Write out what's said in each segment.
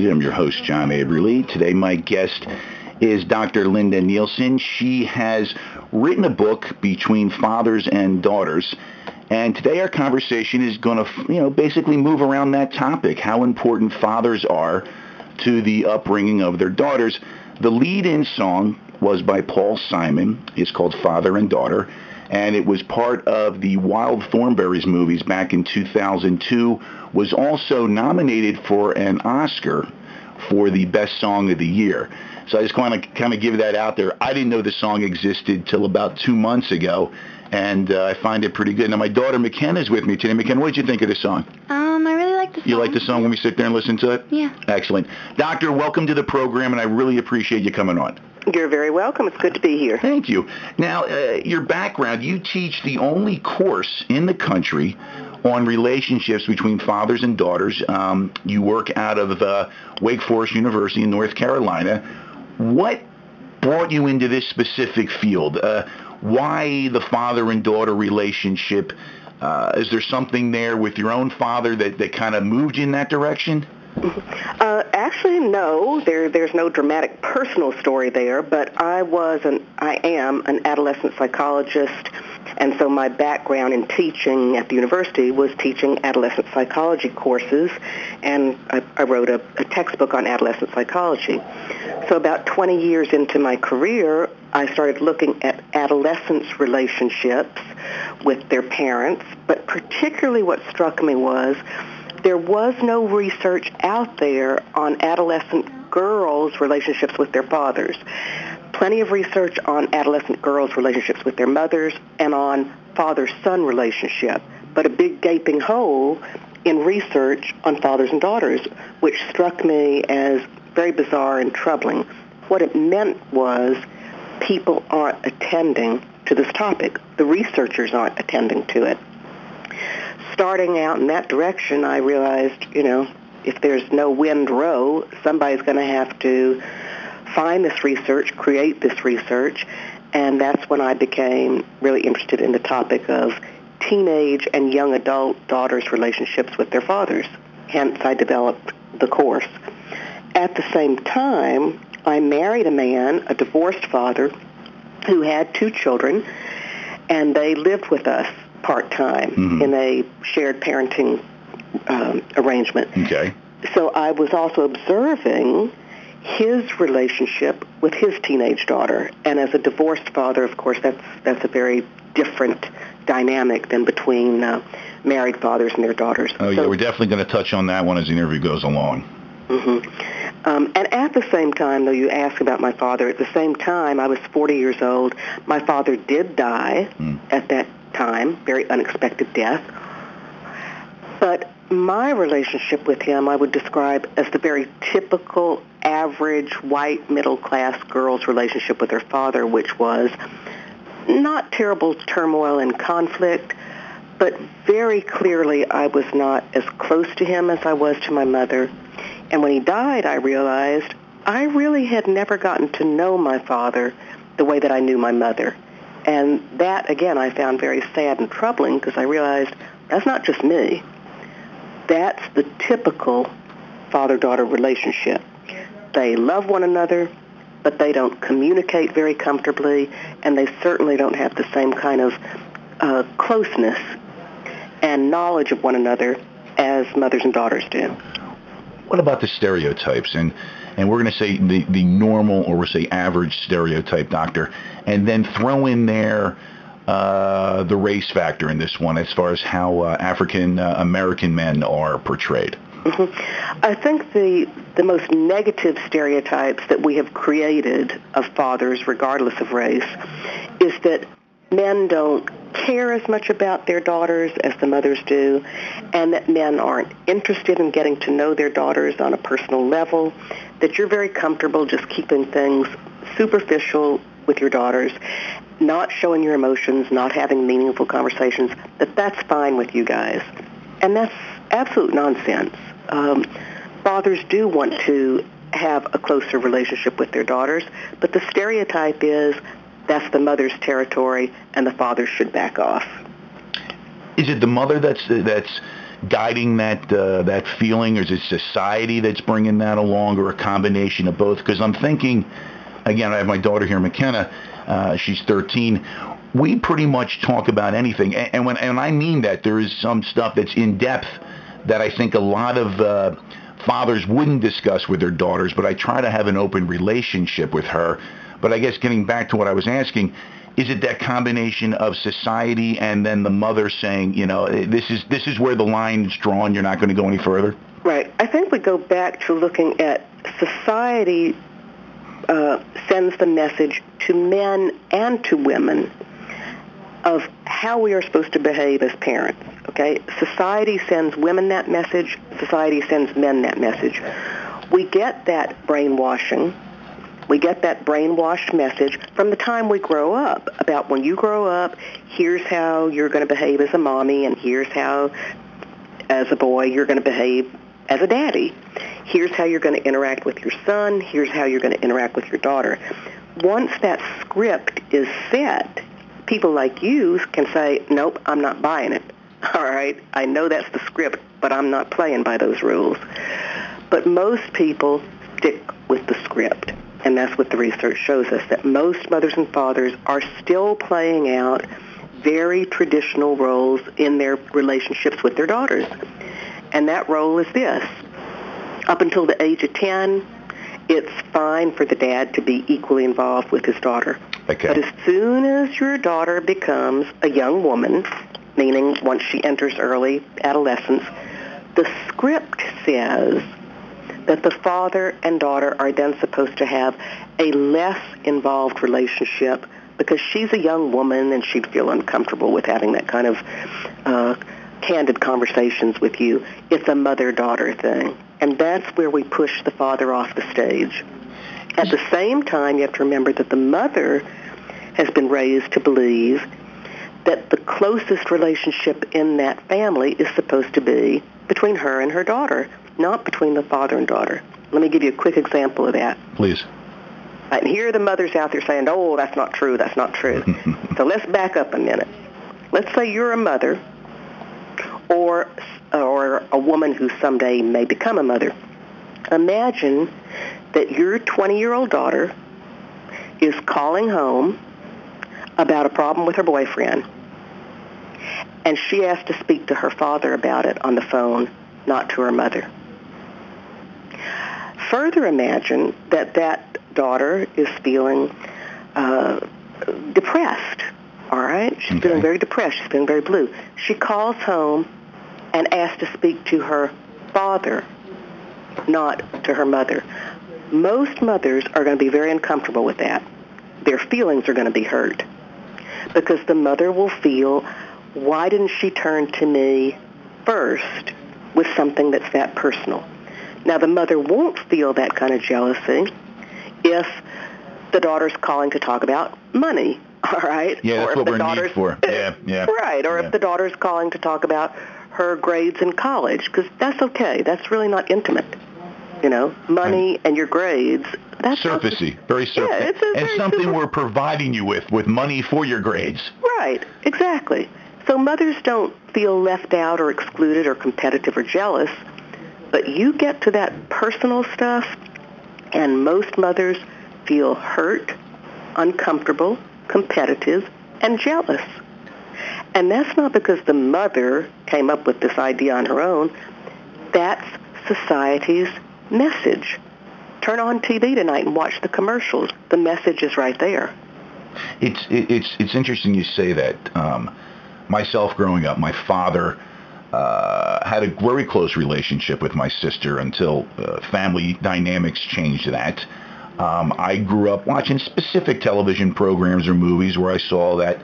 Unedited. I'm your host, John Aberly. Today, my guest is Dr. Linda Nielsen. She has written a book between fathers and daughters. And today our conversation is going to, you know, basically move around that topic, how important fathers are to the upbringing of their daughters. The lead-in song was by Paul Simon. It's called Father and Daughter and it was part of the Wild Thornberrys movies back in 2002. Was also nominated for an Oscar for the best song of the year. So I just want to kind of give that out there. I didn't know the song existed till about two months ago, and uh, I find it pretty good. Now my daughter McKenna's with me today. McKenna, what did you think of the song? Um, You like the song when we sit there and listen to it? Yeah. Excellent. Doctor, welcome to the program, and I really appreciate you coming on. You're very welcome. It's good to be here. Thank you. Now, uh, your background, you teach the only course in the country on relationships between fathers and daughters. Um, you work out of uh, Wake Forest University in North Carolina. What brought you into this specific field? Uh, why the father and daughter relationship? Uh, is there something there with your own father that, that kind of moved you in that direction? Uh, actually, no. There, there's no dramatic personal story there. But I was an, I am an adolescent psychologist, and so my background in teaching at the university was teaching adolescent psychology courses, and I, I wrote a, a textbook on adolescent psychology. So about 20 years into my career, I started looking at adolescents' relationships with their parents, but particularly what struck me was there was no research out there on adolescent girls' relationships with their fathers. Plenty of research on adolescent girls' relationships with their mothers and on father-son relationship, but a big gaping hole in research on fathers and daughters, which struck me as very bizarre and troubling. What it meant was people aren't attending to this topic. The researchers aren't attending to it starting out in that direction, I realized, you know, if there's no wind row, somebody's going to have to find this research, create this research, and that's when I became really interested in the topic of teenage and young adult daughters' relationships with their fathers. Hence, I developed the course. At the same time, I married a man, a divorced father, who had two children, and they lived with us part time mm-hmm. in a shared parenting um, arrangement. Okay. So I was also observing his relationship with his teenage daughter, and as a divorced father, of course, that's that's a very different dynamic than between uh, married fathers and their daughters. Oh so, yeah, we're definitely going to touch on that one as the interview goes along. Mm-hmm. Um, and at the same time, though, you ask about my father. At the same time, I was 40 years old. My father did die mm. at that time, very unexpected death. But my relationship with him I would describe as the very typical average white middle class girl's relationship with her father, which was not terrible turmoil and conflict, but very clearly I was not as close to him as I was to my mother. And when he died, I realized I really had never gotten to know my father the way that I knew my mother. And that, again, I found very sad and troubling because I realized that's not just me. That's the typical father-daughter relationship. They love one another, but they don't communicate very comfortably, and they certainly don't have the same kind of uh, closeness and knowledge of one another as mothers and daughters do. What about the stereotypes? And and we're going to say the, the normal or we'll say average stereotype doctor, and then throw in there uh, the race factor in this one as far as how uh, African uh, American men are portrayed. Mm-hmm. I think the the most negative stereotypes that we have created of fathers, regardless of race, is that men don't care as much about their daughters as the mothers do, and that men aren't interested in getting to know their daughters on a personal level, that you're very comfortable just keeping things superficial with your daughters, not showing your emotions, not having meaningful conversations, that that's fine with you guys. And that's absolute nonsense. Um, fathers do want to have a closer relationship with their daughters, but the stereotype is that's the mother's territory and the father should back off. Is it the mother that's that's guiding that uh, that feeling, or is it society that's bringing that along, or a combination of both? Because I'm thinking, again, I have my daughter here, McKenna. Uh, she's 13. We pretty much talk about anything, and, and when and I mean that, there is some stuff that's in depth that I think a lot of uh, fathers wouldn't discuss with their daughters. But I try to have an open relationship with her. But I guess getting back to what I was asking, is it that combination of society and then the mother saying, you know, this is this is where the line is drawn. You're not going to go any further. Right. I think we go back to looking at society uh, sends the message to men and to women of how we are supposed to behave as parents. Okay, society sends women that message. Society sends men that message. We get that brainwashing we get that brainwashed message from the time we grow up about when you grow up, here's how you're going to behave as a mommy, and here's how, as a boy, you're going to behave as a daddy. Here's how you're going to interact with your son. Here's how you're going to interact with your daughter. Once that script is set, people like you can say, nope, I'm not buying it. All right, I know that's the script, but I'm not playing by those rules. But most people stick with the script. And that's what the research shows us, that most mothers and fathers are still playing out very traditional roles in their relationships with their daughters. And that role is this. Up until the age of 10, it's fine for the dad to be equally involved with his daughter. Okay. But as soon as your daughter becomes a young woman, meaning once she enters early adolescence, the script says that the father and daughter are then supposed to have a less involved relationship because she's a young woman and she'd feel uncomfortable with having that kind of uh, candid conversations with you. It's a mother-daughter thing. And that's where we push the father off the stage. At the same time, you have to remember that the mother has been raised to believe that the closest relationship in that family is supposed to be between her and her daughter not between the father and daughter. Let me give you a quick example of that. Please. And here are the mothers out there saying, oh, that's not true, that's not true. so let's back up a minute. Let's say you're a mother or, or a woman who someday may become a mother. Imagine that your 20-year-old daughter is calling home about a problem with her boyfriend, and she has to speak to her father about it on the phone, not to her mother further imagine that that daughter is feeling uh, depressed. All right, she's okay. feeling very depressed. She's feeling very blue. She calls home and asked to speak to her father, not to her mother. Most mothers are going to be very uncomfortable with that. Their feelings are going to be hurt because the mother will feel, why didn't she turn to me first with something that's that personal? Now, the mother won't feel that kind of jealousy if the daughter's calling to talk about money, all right? Yeah, that's or what we're need for. Yeah, yeah. Right, or yeah. if the daughter's calling to talk about her grades in college, because that's okay. That's really not intimate. You know, money and, and your grades. That's surfacey, very surfacey, yeah, it's a and something super- we're providing you with, with money for your grades. Right, exactly. So mothers don't feel left out or excluded or competitive or jealous but you get to that personal stuff, and most mothers feel hurt, uncomfortable, competitive, and jealous. And that's not because the mother came up with this idea on her own. That's society's message. Turn on TV tonight and watch the commercials. The message is right there. It's it's it's interesting you say that. Um, myself growing up, my father uh, had a very close relationship with my sister until uh, family dynamics changed that. Um, I grew up watching specific television programs or movies where I saw that,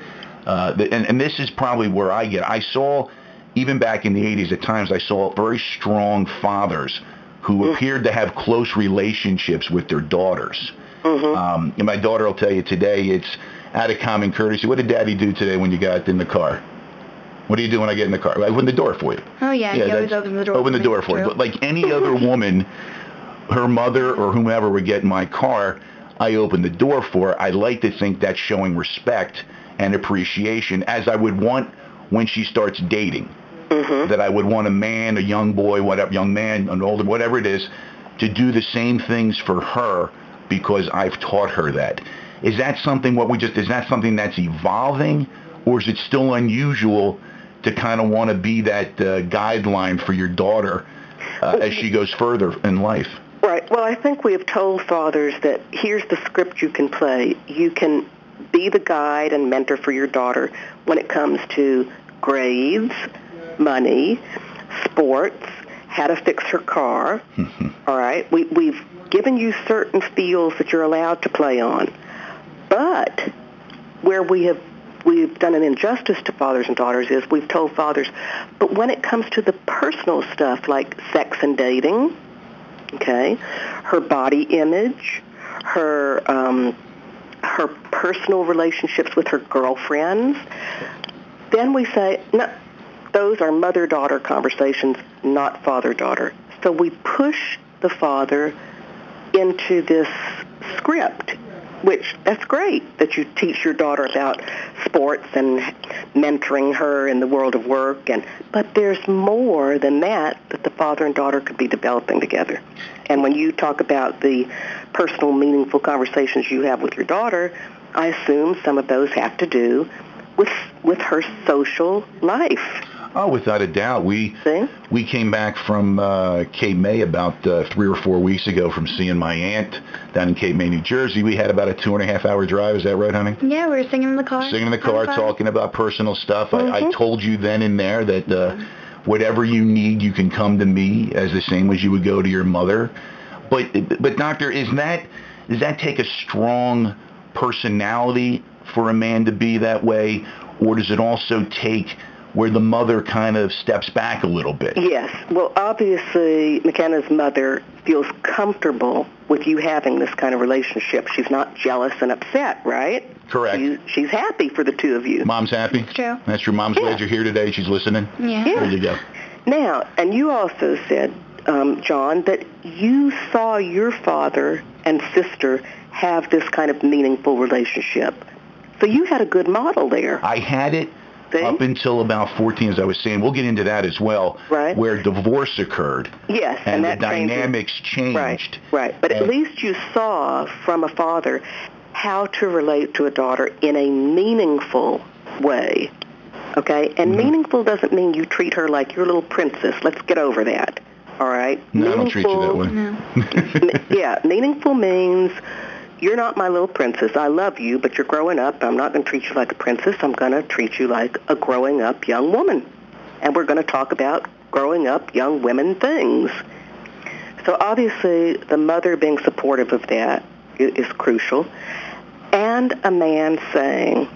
uh, and, and this is probably where I get. I saw, even back in the 80s, at times I saw very strong fathers who mm. appeared to have close relationships with their daughters. Mm-hmm. Um, and my daughter will tell you today it's out of common courtesy. What did Daddy do today when you got in the car? What do you do when I get in the car? I open the door for you. Oh yeah, Yeah, he always that's- opens the door. Open the door for you. But like any other woman, her mother or whomever would get in my car, I open the door for. her. I like to think that's showing respect and appreciation, as I would want when she starts dating. Mhm. that I would want a man, a young boy, whatever, young man, an older, whatever it is, to do the same things for her because I've taught her that. Is that something what we just is that something that's evolving, or is it still unusual to kind of want to be that uh, guideline for your daughter uh, as she goes further in life? Right. Well, I think we have told fathers that here's the script you can play. You can be the guide and mentor for your daughter when it comes to grades, money, sports, how to fix her car. All right. We, we've given you certain fields that you're allowed to play on. But where we have we've done an injustice to fathers and daughters is we've told fathers, but when it comes to the personal stuff like sex and dating, okay, her body image, her um, her personal relationships with her girlfriends, then we say, no, those are mother-daughter conversations, not father-daughter. So we push the father into this script, which that's great that you teach your daughter about sports and mentoring her in the world of work and but there's more than that that the father and daughter could be developing together. And when you talk about the personal meaningful conversations you have with your daughter, I assume some of those have to do with with her social life. Oh, without a doubt. We See? we came back from uh, Cape May about uh, three or four weeks ago from seeing my aunt down in Cape May, New Jersey. We had about a two and a half hour drive. Is that right, honey? Yeah, we were singing in the car. Singing in the car, talking about personal stuff. I, I Mhm. told you then and there that uh, whatever you need, you can come to me as the same as you would go to your mother. But but doctor, is that does that take a strong personality for a man to be that way, or does it also take where the mother kind of steps back a little bit? Yes. Well, obviously, McKenna's mother feels comfortable with you having this kind of relationship. She's not jealous and upset, right? Correct. She's, she's happy for the two of you. Mom's happy. True. That's your mom's Yeah. glad you're here today. She's listening. Yeah. Yeah. There you go. Now, and you also said, um, John, that you saw your father and sister have this kind of meaningful relationship. So you had a good model there. I had it See? up until about 14, as I was saying. We'll get into that as well. Right. Where divorce occurred Yes, and, and, the that changes- dynamics changed. Right, right. But at least you saw from a father how to relate to a daughter in a meaningful way. Okay? And Mhm. meaningful doesn't mean you treat her like your little princess. Let's get over that. All right? No, I don't treat you that way. No. Yeah, meaningful means you're not my little princess. I love you, but you're growing up. I'm not going to treat you like a princess. I'm going to treat you like a growing up young woman. And we're going to talk about growing up young women things. So obviously, the mother being supportive of that is crucial. And a man saying,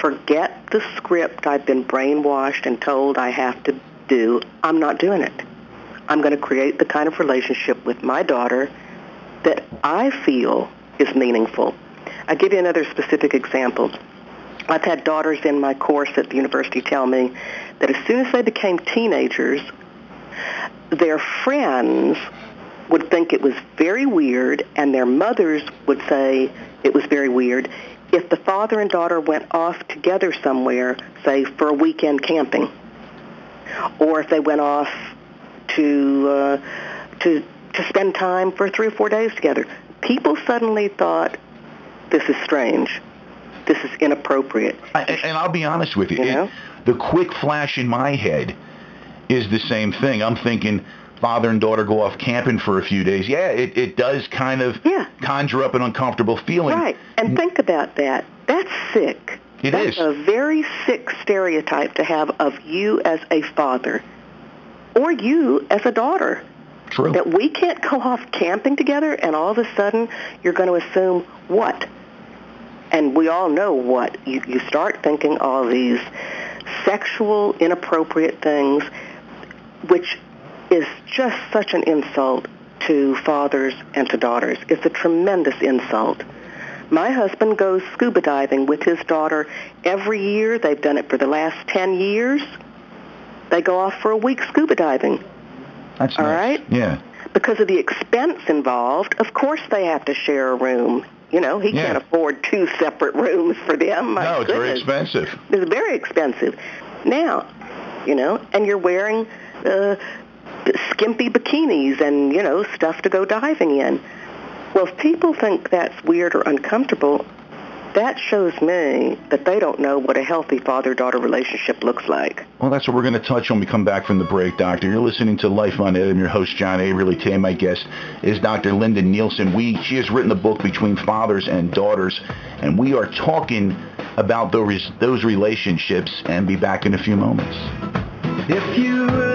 forget the script I've been brainwashed and told I have to do. I'm not doing it. I'm going to create the kind of relationship with my daughter that I feel is meaningful. I'll give you another specific example. I've had daughters in my course at the university tell me that as soon as they became teenagers, their friends would think it was very weird and their mothers would say it was very weird if the father and daughter went off together somewhere, say for a weekend camping, or if they went off to uh, to to spend time for three or four days together. People suddenly thought, "This is strange. This is inappropriate." I, and I'll be honest with you. You it- the quick flash in my head is the same thing. I'm thinking father and daughter go off camping for a few days. Yeah, it, it does kind of Yeah. conjure up an uncomfortable feeling. Right. And think about that. That's sick. It That's is. a very sick stereotype to have of you as a father or you as a daughter. True. That we can't go off camping together and all of a sudden you're going to assume what? And we all know what. You, you start thinking all these sexual, inappropriate things, which is just such an insult to fathers and to daughters. It's a tremendous insult. My husband goes scuba diving with his daughter every year. They've done it for the last 10 years. They go off for a week scuba diving. That's all nice. right. Yeah. Because of the expense involved, of course they have to share a room. You know, he Yeah. can't afford two separate rooms for them. My no, it's very expensive. It's very expensive. Now, you know, and you're wearing uh, skimpy bikinis and, you know, stuff to go diving in. Well, if people think that's weird or uncomfortable, that shows me that they don't know what a healthy father-daughter relationship looks like. Well, that's what we're going to touch when we come back from the break, Doctor. You're listening to Life on Ed. I'm your host, John Averly. Today, my guest is Dr. Linda Nielsen. We, she has written the book Between Fathers and Daughters, and we are talking about those, those relationships and be back in a few moments. If you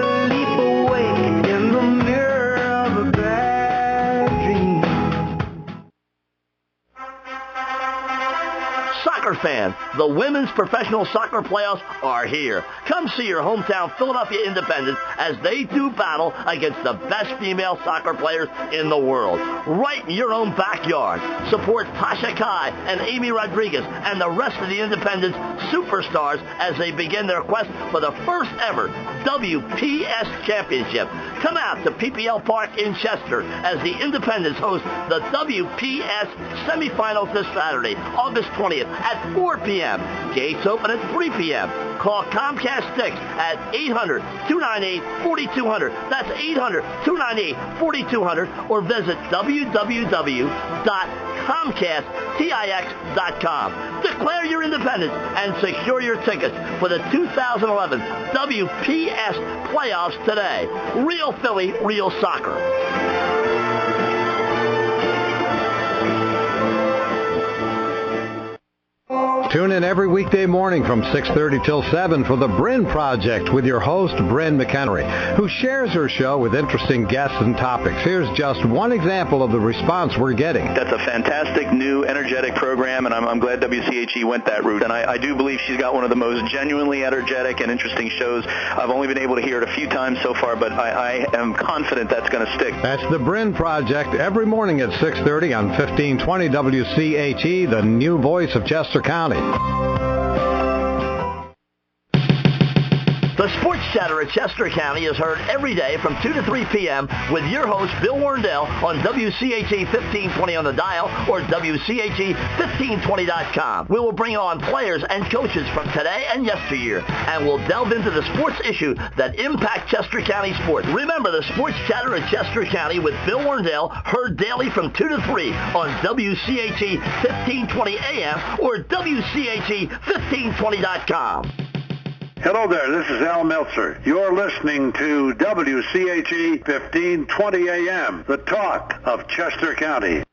fan, the women's professional soccer playoffs are here. Come see your hometown Philadelphia Independence as they do battle against the best female soccer players in the world. Right in your own backyard. Support Tasha Kai and Amy Rodriguez and the rest of the Independence superstars as they begin their quest for the first ever WPS Championship. Come out to PPL Park in Chester as the Independence host the WPS semifinals this Saturday, August 20th at 4 p.m. Gates open at 3 p.m. Call Comcast Tix at 800-298-4200. That's 800-298-4200 or visit www.comcasttix.com. Declare your independence and secure your tickets for the 2011 WPS playoffs today. Real Philly, real soccer. Tune in every weekday morning from 6.30 till 7 for the Bryn Project with your host, Bryn McHenry, who shares her show with interesting guests and topics. Here's just one example of the response we're getting. That's a fantastic, new, energetic program, and I'm, I'm glad WCHE went that route. And I, I do believe she's got one of the most genuinely energetic and interesting shows. I've only been able to hear it a few times so far, but I, I am confident that's going to stick. That's the Bryn Project every morning at 6.30 on 1520 WCHE, the new voice of Chester County. The Sports Chatter at Chester County is heard every day from 2 to 3 p.m. with your host, Bill Warndell, on WCHE 1520 on the dial or WCHE1520.com. We will bring on players and coaches from today and yesteryear, and we'll delve into the sports issue that impact Chester County sports. Remember the Sports Chatter at Chester County with Bill Warndell, heard daily from 2 to 3 on WCHE 1520 AM or WCHE1520.com. Hello there, this is Al Meltzer. You're listening to WCHE 1520 AM, the talk of Chester County.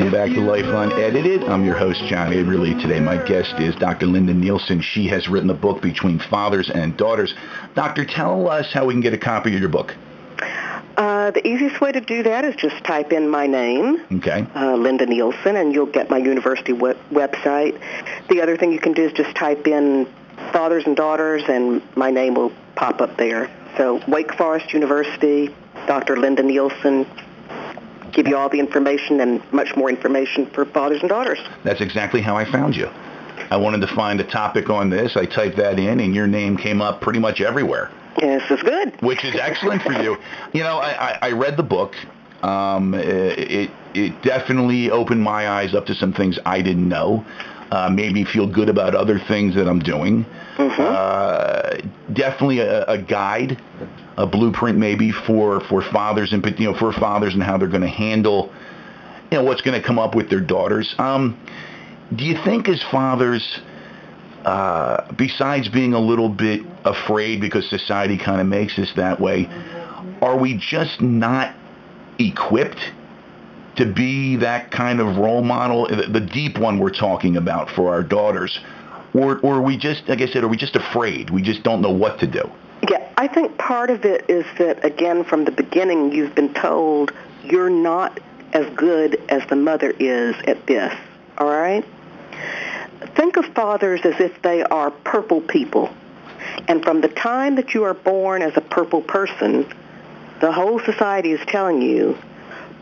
Welcome back to Life Unedited. I'm your host, John Averly. Today, my guest is Dr. Linda Nielsen. She has written a book between fathers and daughters. Doctor, tell us how we can get a copy of your book. Uh, the easiest way to do that is just type in my name, okay. uh, Linda Nielsen, and you'll get my university web- website. The other thing you can do is just type in fathers and daughters, and my name will pop up there. So Wake Forest University, Dr. Linda Nielsen, give you all the information and much more information for fathers and daughters. That's exactly how I found you. I wanted to find a topic on this. I typed that in, and your name came up pretty much everywhere. Yes, is good. Which is excellent for you. You know, I, I, I read the book. Um, it it definitely opened my eyes up to some things I didn't know. Uh, made me feel good about other things that I'm doing. Mm-hmm. Uh, definitely a, a guide, a blueprint maybe for for fathers and you know for fathers and how they're going to handle you know what's going to come up with their daughters. Um, do you think as fathers, uh, besides being a little bit afraid because society kind of makes us that way, are we just not equipped to be that kind of role model, the deep one we're talking about for our daughters? Or, or are we just, like I said, are we just afraid? We just don't know what to do. I think part of it is that, again, from the beginning, you've been told you're not as good as the mother is at this, all right? Think of fathers as if they are purple people. And from the time that you are born as a purple person, the whole society is telling you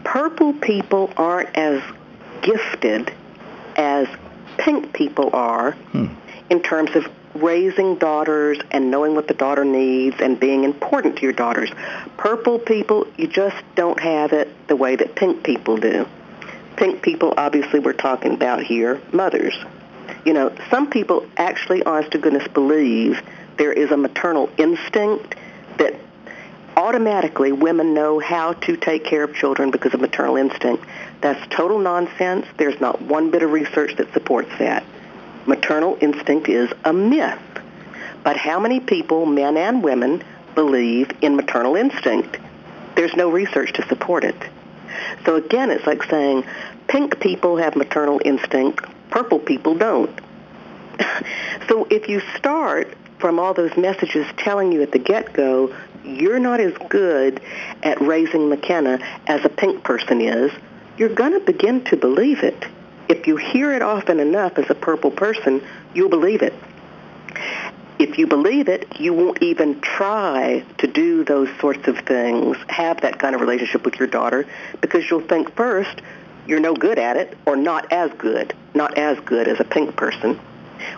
purple people aren't as gifted as pink people are hmm. in terms of raising daughters and knowing what the daughter needs and being important to your daughters. Purple people, you just don't have it the way that pink people do. Pink people, obviously, we're talking about here, mothers. You know, some people actually, honest to goodness, believe there is a maternal instinct that automatically women know how to take care of children because of maternal instinct. That's total nonsense. There's not one bit of research that supports that. Maternal instinct is a myth. But how many people, men and women, believe in maternal instinct? There's no research to support it. So again, it's like saying pink people have maternal instinct, purple people don't. so if you start from all those messages telling you at the get-go you're not as good at raising McKenna as a pink person is, you're going to begin to believe it. If you hear it often enough as a purple person, you'll believe it. If you believe it, you won't even try to do those sorts of things, have that kind of relationship with your daughter, because you'll think first, you're no good at it, or not as good, not as good as a pink person.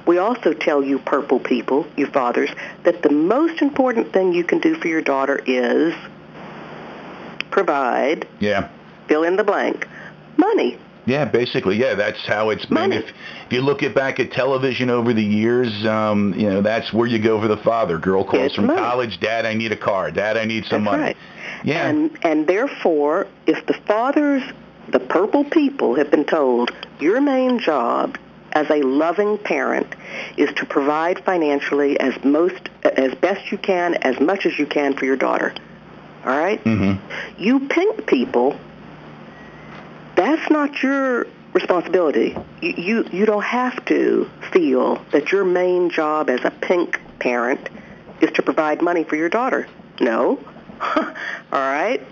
We also tell you purple people, you fathers, that the most important thing you can do for your daughter is provide, Yeah. fill in the blank, money. Yeah, basically, yeah, that's how it's been. If, if you look at back at television over the years, um, you know, that's where you go for the father. Girl calls It's from money. college, Dad, I need a car. Dad, I need some That's money. right. Yeah. And and therefore, if the fathers, the purple people, have been told your main job as a loving parent is to provide financially as most as best you can, as much as you can for your daughter. All right? hmm You pink people, that's not your responsibility. You, you you don't have to feel that your main job as a pink parent is to provide money for your daughter. No. All right.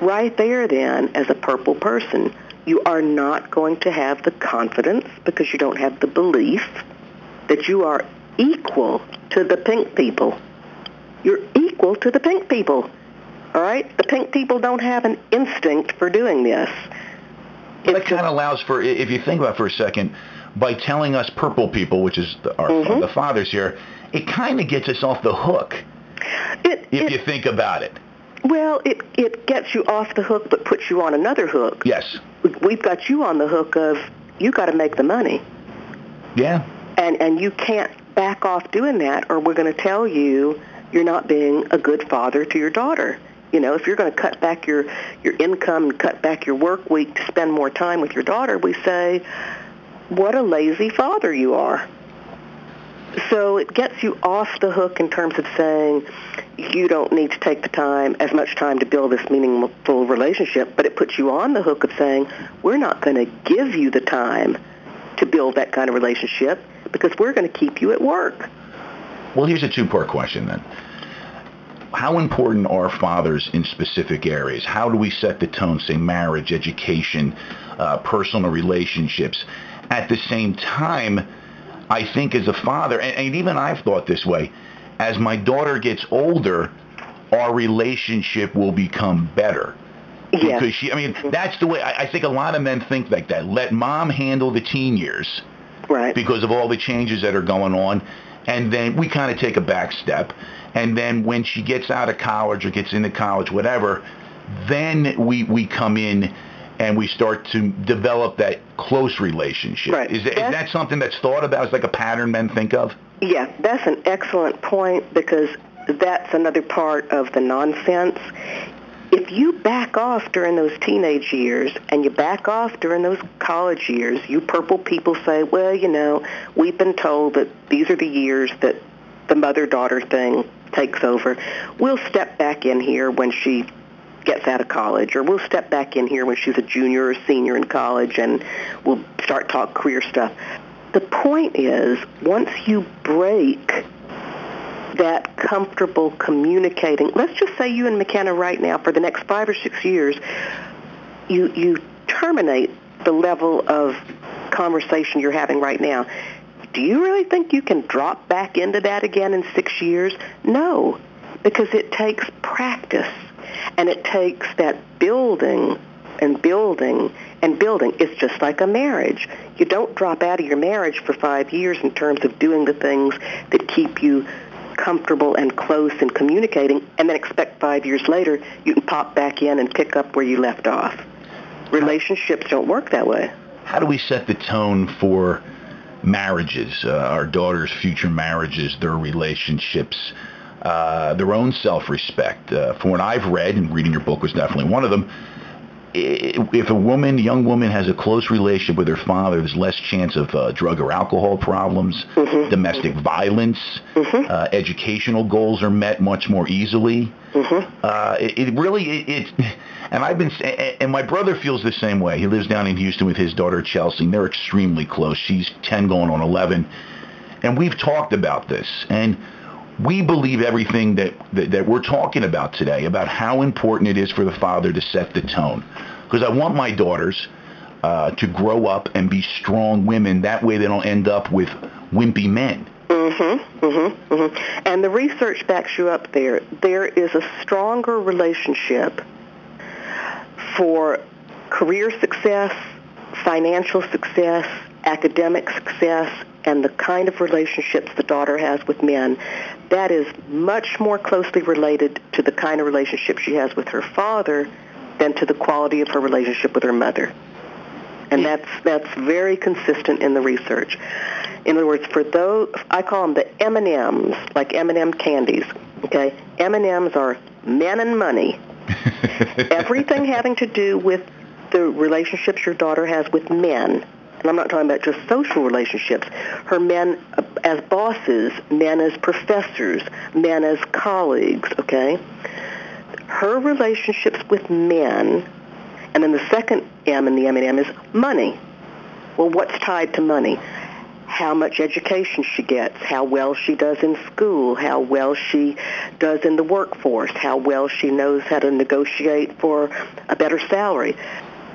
Right there then as a purple person, you are not going to have the confidence because you don't have the belief that you are equal to the pink people. You're equal to the pink people. All right? The pink people don't have an instinct for doing this. Well, that kind of allows for, if you think about it for a second, by telling us purple people, which is the, our, Mhm. the fathers here, it kind of gets us off the hook it, if it, you think about it. well, it, it gets you off the hook but puts you on another hook. Yes. We've got you on the hook of you got to make the money. Yeah. and and you can't back off doing that or we're going to tell you you're not being a good father to your daughter you know if you're going to cut back your your income and cut back your work week to spend more time with your daughter we say what a lazy father you are so it gets you off the hook in terms of saying you don't need to take the time as much time to build this meaningful relationship but it puts you on the hook of saying we're not going to give you the time to build that kind of relationship because we're going to keep you at work. Well, here's a two-part question then. How important are fathers in specific areas? How do we set the tone, say marriage, education, uh, personal relationships? At the same time, I think as a father, and, and even I've thought this way, as my daughter gets older, our relationship will become better. Yes. Because she, I mean, that's the way, I, I think a lot of men think like that. Let mom handle the teen years Right. because of all the changes that are going on. And then we kind of take a back step. And then when she gets out of college or gets into college, whatever, then we, we come in and we start to develop that close relationship. Right. Is, that, is that something that's thought about? Is like a pattern men think of? Yeah, that's an excellent point because that's another part of the nonsense. If you back off during those teenage years and you back off during those college years, you purple people say, well, you know, we've been told that these are the years that the mother-daughter thing takes over. We'll step back in here when she gets out of college, or we'll step back in here when she's a junior or senior in college, and we'll start talk career stuff. The point is, once you break that comfortable communicating, let's just say you and McKenna right now for the next five or six years, you you terminate the level of conversation you're having right now. Do you really think you can drop back into that again in six years? No, because it takes practice and it takes that building and building and building. It's just like a marriage. You don't drop out of your marriage for five years in terms of doing the things that keep you comfortable and close and communicating and then expect five years later you can pop back in and pick up where you left off. Relationships don't work that way. How do we set the tone for marriages, uh, our daughter's future marriages, their relationships, uh, their own self-respect? Uh, from what I've read, and reading your book was definitely one of them, if a woman, young woman, has a close relationship with her father, there's less chance of uh, drug or alcohol problems, mm-hmm. domestic violence, mm-hmm. uh, educational goals are met much more easily. Mm-hmm. Uh, it, it, really, it, it, and I've been, and my brother feels the same way. He lives down in Houston with his daughter Chelsea. And they're extremely close. She's 10 going on 11. And we've talked about this. And we believe everything that, that, that, we're talking about today about how important it is for the father to set the tone. Because I want my daughters uh, to grow up and be strong women. That way they don't end up with wimpy men. Mm-hmm, mm-hmm, mm-hmm. And the research backs you up there. There is a stronger relationship for career success, financial success, academic success, and the kind of relationships the daughter has with men, that is much more closely related to the kind of relationship she has with her father than to the quality of her relationship with her mother. And that's that's very consistent in the research. In other words, for those I call them the M&Ms, like M&M candies. Okay, M&Ms are men and money. Everything having to do with the relationships your daughter has with men and I'm not talking about just social relationships, her men as bosses, men as professors, men as colleagues, okay? Her relationships with men, and then the second M in the M&M is money. Well, what's tied to money? How much education she gets, how well she does in school, how well she does in the workforce, how well she knows how to negotiate for a better salary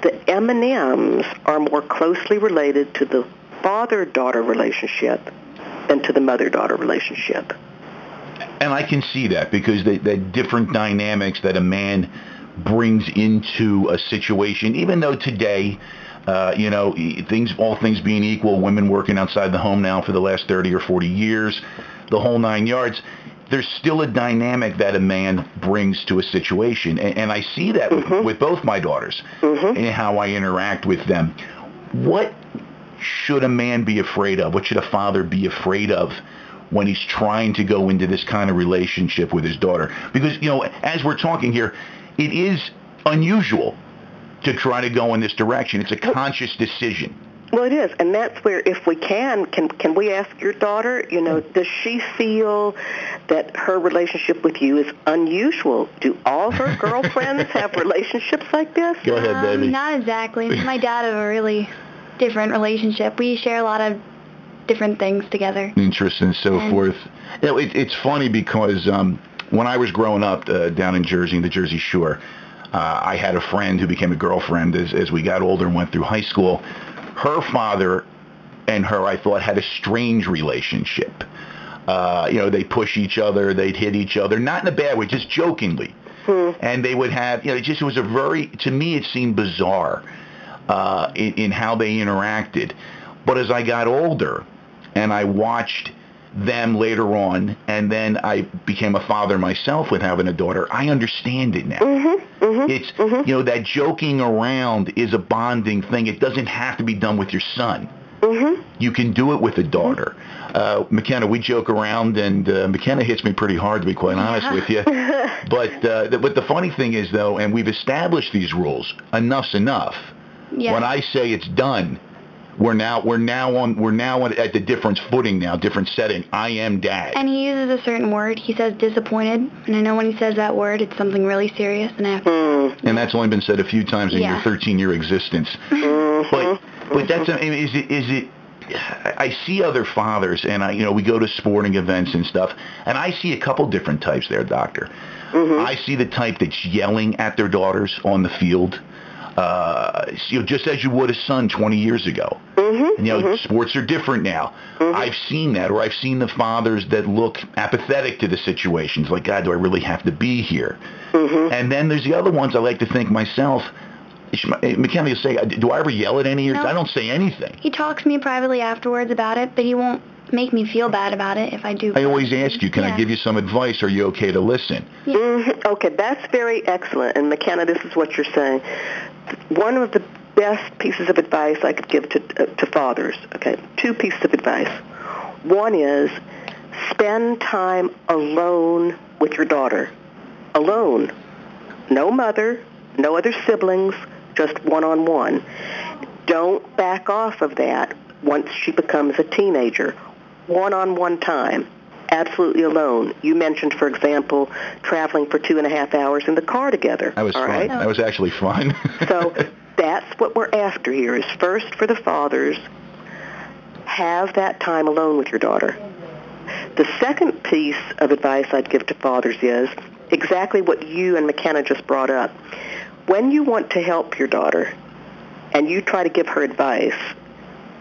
the M&Ms are more closely related to the father-daughter relationship than to the mother-daughter relationship. And I can see that because the, the different dynamics that a man brings into a situation, even though today, uh, you know, things, all things being equal, women working outside the home now for the last 30 or 40 years, the whole nine yards, there's still a dynamic that a man brings to a situation. And, and I see that mm-hmm. with, with, both my daughters mm-hmm. and how I interact with them. What should a man be afraid of? What should a father be afraid of when he's trying to go into this kind of relationship with his daughter? Because, you know, as we're talking here, it is unusual to try to go in this direction. It's a conscious decision. Well, it is, and that's where, if we can, can can we ask your daughter? You know, does she feel that her relationship with you is unusual? Do all her girlfriends have relationships like this? Go ahead, baby. Um, not exactly. My dad have a really different relationship. We share a lot of different things together. Interests and so and forth. You know, it, it's funny because um, when I was growing up uh, down in Jersey, in the Jersey Shore, uh, I had a friend who became a girlfriend as, as we got older and went through high school her father and her, I thought, had a strange relationship. Uh, you know, they push each other, they'd hit each other, not in a bad way, just jokingly. Hmm. And they would have, you know, it just was a very, to me, it seemed bizarre uh, in, in how they interacted. But as I got older and I watched them later on, and then I became a father myself with having a daughter. I understand it now. Mm-hmm, mm-hmm, it's mm-hmm. you know that joking around is a bonding thing. It doesn't have to be done with your son. Mm-hmm. You can do it with a daughter. Uh, McKenna, we joke around, and uh, McKenna hits me pretty hard, to be quite honest with you. but uh, the, but the funny thing is, though, and we've established these rules. Enough's enough. Yeah. When I say it's done, we're now we're now on we're now at the different footing now, different setting. I am dad. And he uses a certain word. He says disappointed, and I know when he says that word, it's something really serious, and I have. Mm. And that's only been said a few times in yeah. your 13 year existence. Mm-hmm. But but that's I mean, is it is it. I see other fathers, and I, you know, we go to sporting events and stuff, and I see a couple different types there, doctor. Mm-hmm. I see the type that's yelling at their daughters on the field uh, you know, just as you would a son 20 years ago. Mm-hmm, and, you know, mm-hmm. sports are different now. Mm-hmm. I've seen that, or I've seen the fathers that look apathetic to the situations, like, God, do I really have to be here? Mm-hmm. And then there's the other ones I like to think myself, McKinley will say, "Do I ever yell at any of yours?" No. I don't say anything. He talks to me privately afterwards about it, but he won't make me feel bad about it if I do. I always ask you, "Can I give you some advice? Are you okay to listen?" Mhm. Okay, that's very excellent. And McKenna, this is what you're saying. One of the best pieces of advice I could give to uh, to fathers. Okay, two pieces of advice. One is spend time alone with your daughter. Alone. No mother, no other siblings, just one-on-one. Don't back off of that once she becomes a teenager. One-on-one time. Absolutely alone. You mentioned, for example, traveling for two and a half hours in the car together. That was all fun. right? That was actually fun. So that's what we're after here is first for the fathers, have that time alone with your daughter. The second piece of advice I'd give to fathers is exactly what you and McKenna just brought up. When you want to help your daughter and you try to give her advice,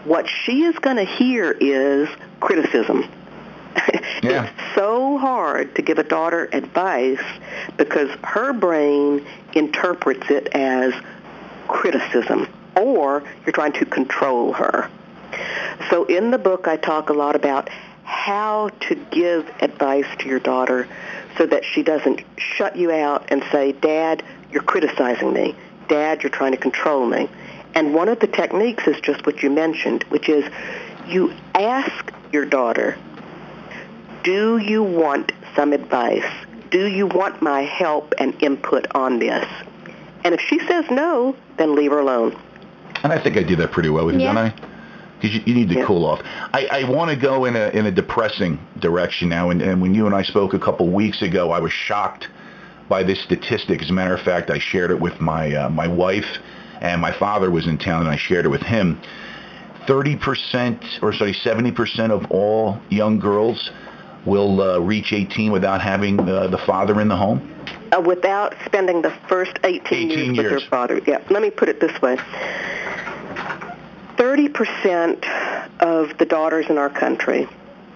what she is going to hear is criticism. Yeah. It's so hard to give a daughter advice because her brain interprets it as criticism or you're trying to control her. So in the book I talk a lot about how to give advice to your daughter so that she doesn't shut you out and say, Dad, you're criticizing me. Dad, you're trying to control me. And one of the techniques is just what you mentioned, which is you ask your daughter, do you want some advice? Do you want my help and input on this? And if she says no, then leave her alone. And I think I did that pretty well with you, Yeah. don't I? Because you, you need to Yeah. cool off. I, I want to go in a in a depressing direction now. And, and when you and I spoke a couple weeks ago, I was shocked by this statistic. As a matter of fact, I shared it with my uh, my wife, and my father was in town, and I shared it with him. Thirty percent, or sorry, seventy percent of all young girls will uh, reach 18 without having uh, the father in the home. uh, without spending the first 18, 18 years, with their father. Yeah, let me put it this way. 30% of the daughters in our country,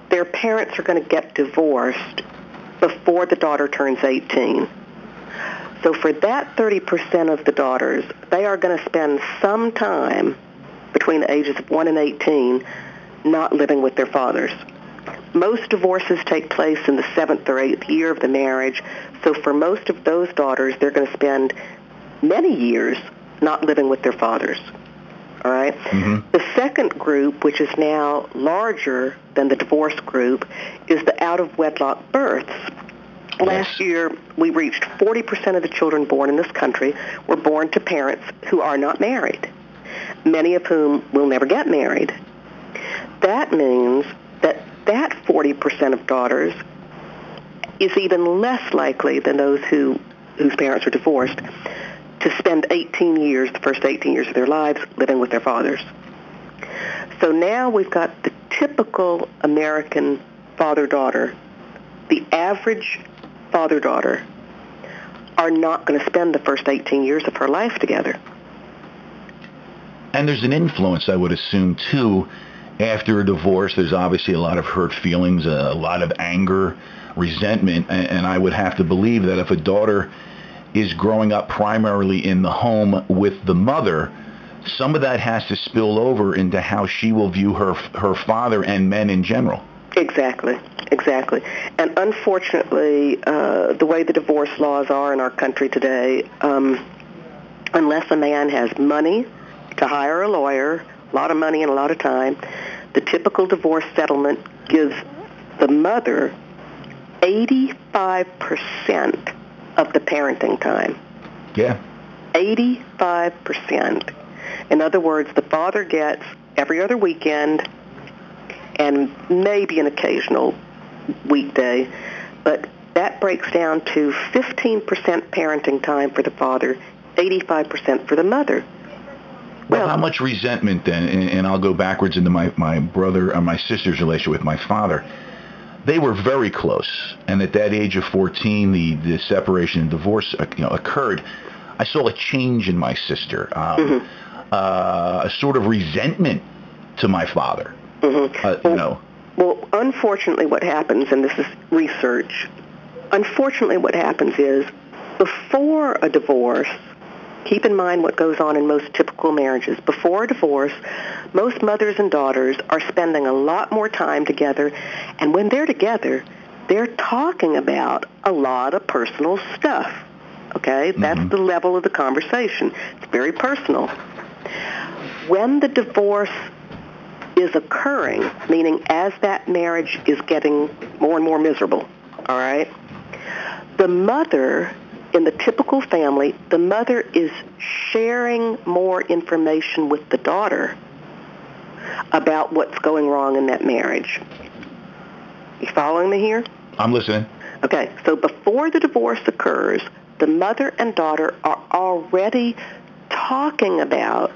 their parents are going to get divorced before the daughter turns 18. So for that 30% of the daughters, they are going to spend some time between the ages of 1 and 18 not living with their fathers. Most divorces take place in the seventh or eighth year of the marriage, so for most of those daughters, they're going to spend many years not living with their fathers. All right? Mhm. The second group, which is now larger than the divorce group, is the out-of-wedlock births. Last year, we reached 40% of the children born in this country were born to parents who are not married, many of whom will never get married. That means that that 40% of daughters is even less likely than those who whose parents are divorced to spend 18 years, the first 18 years of their lives, living with their fathers. So now we've got the typical American father-daughter, the average father-daughter, are not going to spend the first 18 years of her life together. And there's an influence, I would assume, too. After a divorce, there's obviously a lot of hurt feelings, a lot of anger, resentment, and, I would have to believe that if a daughter is growing up primarily in the home with the mother, some of that has to spill over into how she will view her her father and men in general. Exactly, exactly. And unfortunately, uh, the way the divorce laws are in our country today, um, unless a man has money to hire a lawyer, a lot of money and a lot of time, the typical divorce settlement gives the mother 85% of the parenting time. Yeah. 85%. In other words, the father gets every other weekend and maybe an occasional weekday, but that breaks down to 15% parenting time for the father, 85% for the mother. Well, Well- how much resentment then? And, and I'll go backwards into my my brother or my sister's relationship with my father. They were very close, and at that age of 14, the the separation and divorce uh, you know, occurred. I saw a change in my sister, um, uh, a sort of resentment to my father. Mhm. Uh, you know, Well, unfortunately, what happens, and this is research, unfortunately, what happens is before a divorce, keep in mind what goes on in most typical marriages. Before a divorce, most mothers and daughters are spending a lot more time together, and when they're together, they're talking about a lot of personal stuff. Okay? That's Mhm. the level of the conversation. It's very personal. When the divorce is occurring, meaning as that marriage is getting more and more miserable, all right? The mother in the typical family, the mother is sharing more information with the daughter about what's going wrong in that marriage. You following me here? I'm listening. Okay, so before the divorce occurs, the mother and daughter are already talking about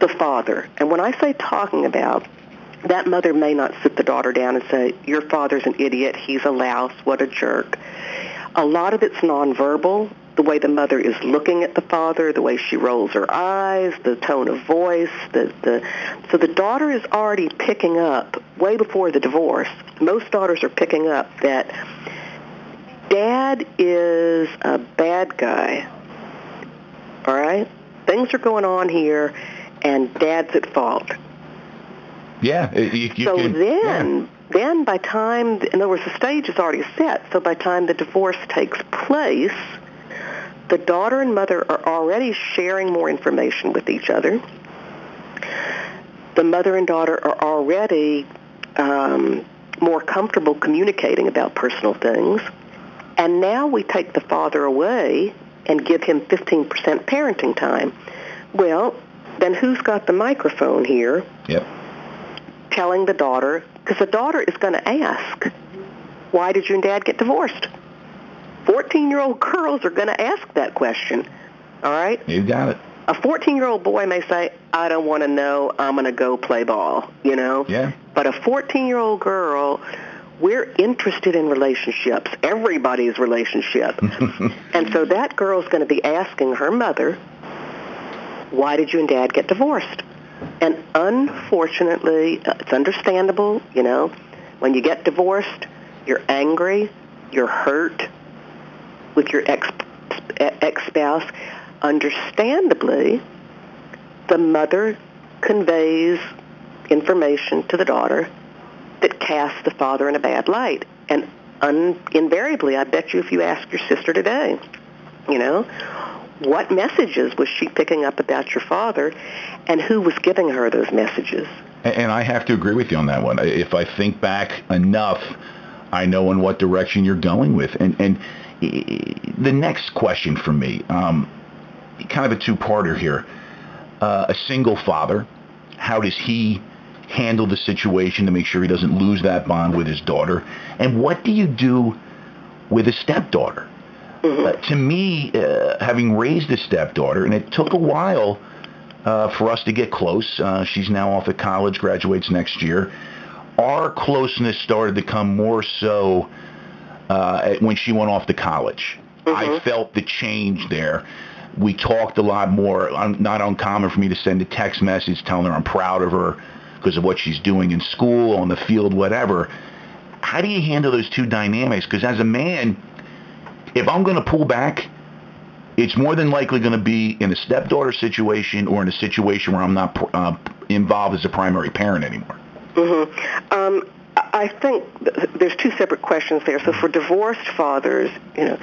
the father. And when I say talking about, that mother may not sit the daughter down and say, your father's an idiot, he's a louse, what a jerk. A lot of it's nonverbal, the way the mother is looking at the father, the way she rolls her eyes, the tone of voice, the, the so the daughter is already picking up way before the divorce. Most daughters are picking up that dad is a bad guy. All right? Things are going on here and dad's at fault. Yeah. You, you so can, then, then by time, in other words, the stage is already set. So by time the divorce takes place, the daughter and mother are already sharing more information with each other. The mother and daughter are already um, more comfortable communicating about personal things. And now we take the father away and give him 15% parenting time. Well, then who's got the microphone here Yep. telling the daughter, because the daughter is going to ask, why did you and dad get divorced? 14-year-old girls are going to ask that question, all right? You got it. A 14-year-old boy may say, I don't want to know, I'm going to go play ball, you know? Yeah. But a 14-year-old girl, we're interested in relationships, everybody's relationship. and so that girl's going to be asking her mother, why did you and dad get divorced? And unfortunately, uh, it's understandable, you know, when you get divorced, you're angry, you're hurt with your ex ex-spouse. Understandably, the mother conveys information to the daughter that casts the father in a bad light. And un- invariably, I bet you if you ask your sister today, you know, what messages was she picking up about your father and who was giving her those messages? And I have to agree with you on that one. If I think back enough, I know in what direction you're going with. And and the next question for me, um, kind of a two-parter here. Uh, a single father, how does he handle the situation to make sure he doesn't lose that bond with his daughter? And what do you do with a stepdaughter? Uh, to me, uh, having raised a stepdaughter, and it took a while uh, for us to get close. Uh, she's now off at college, graduates next year. Our closeness started to come more so uh, when she went off to college. I felt the change there. We talked a lot more. Not uncommon for me to send a text message telling her I'm proud of her because of what she's doing in school, on the field, whatever. How do you handle those two dynamics? Because as a man, if I'm going to pull back, it's more than likely going to be in a stepdaughter situation or in a situation where I'm not uh, involved as a primary parent anymore. Mm-hmm. Um, I think th- there's two separate questions there. So for divorced fathers, you know,